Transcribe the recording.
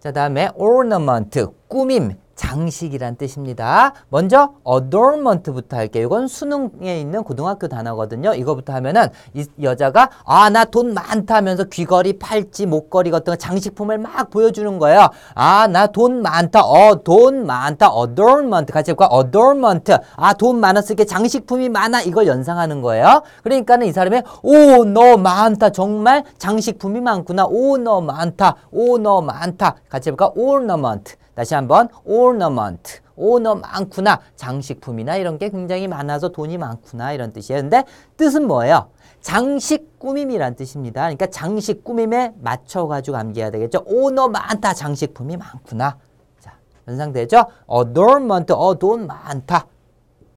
자, 다음에 ornament, 꾸밈, 장식이란 뜻입니다. 먼저 adornment부터 할게요. 이건 수능에 있는 고등학교 단어거든요. 이거부터 하면은 이 여자가 아, 나 돈 많다 하면서 귀걸이, 팔찌, 목걸이 같은 거 장식품을 막 보여주는 거예요. 아, 나 돈 많다. 어, 돈 많다. adornment 같이 해볼까? adornment. 아, 돈 많았으니까 장식품이 많아. 이걸 연상하는 거예요. 그러니까는 이 사람이 오, 너 많다. 정말 장식품이 많구나. 오, 너 많다. 오, 너 많다. 같이 해볼까? ornament. 다시 한번 ornament. 오, 너 많구나. 장식품이나 이런 게 굉장히 많아서 돈이 많구나. 이런 뜻이에요. 근데 뜻은 뭐예요? 장식 꾸밈이란 뜻입니다. 그러니까 장식 꾸밈에 맞춰가지고 암기해야 되겠죠. 오, 너 많다. 장식품이 많구나. 자, 연상되죠? adornment. 어, 돈 많다.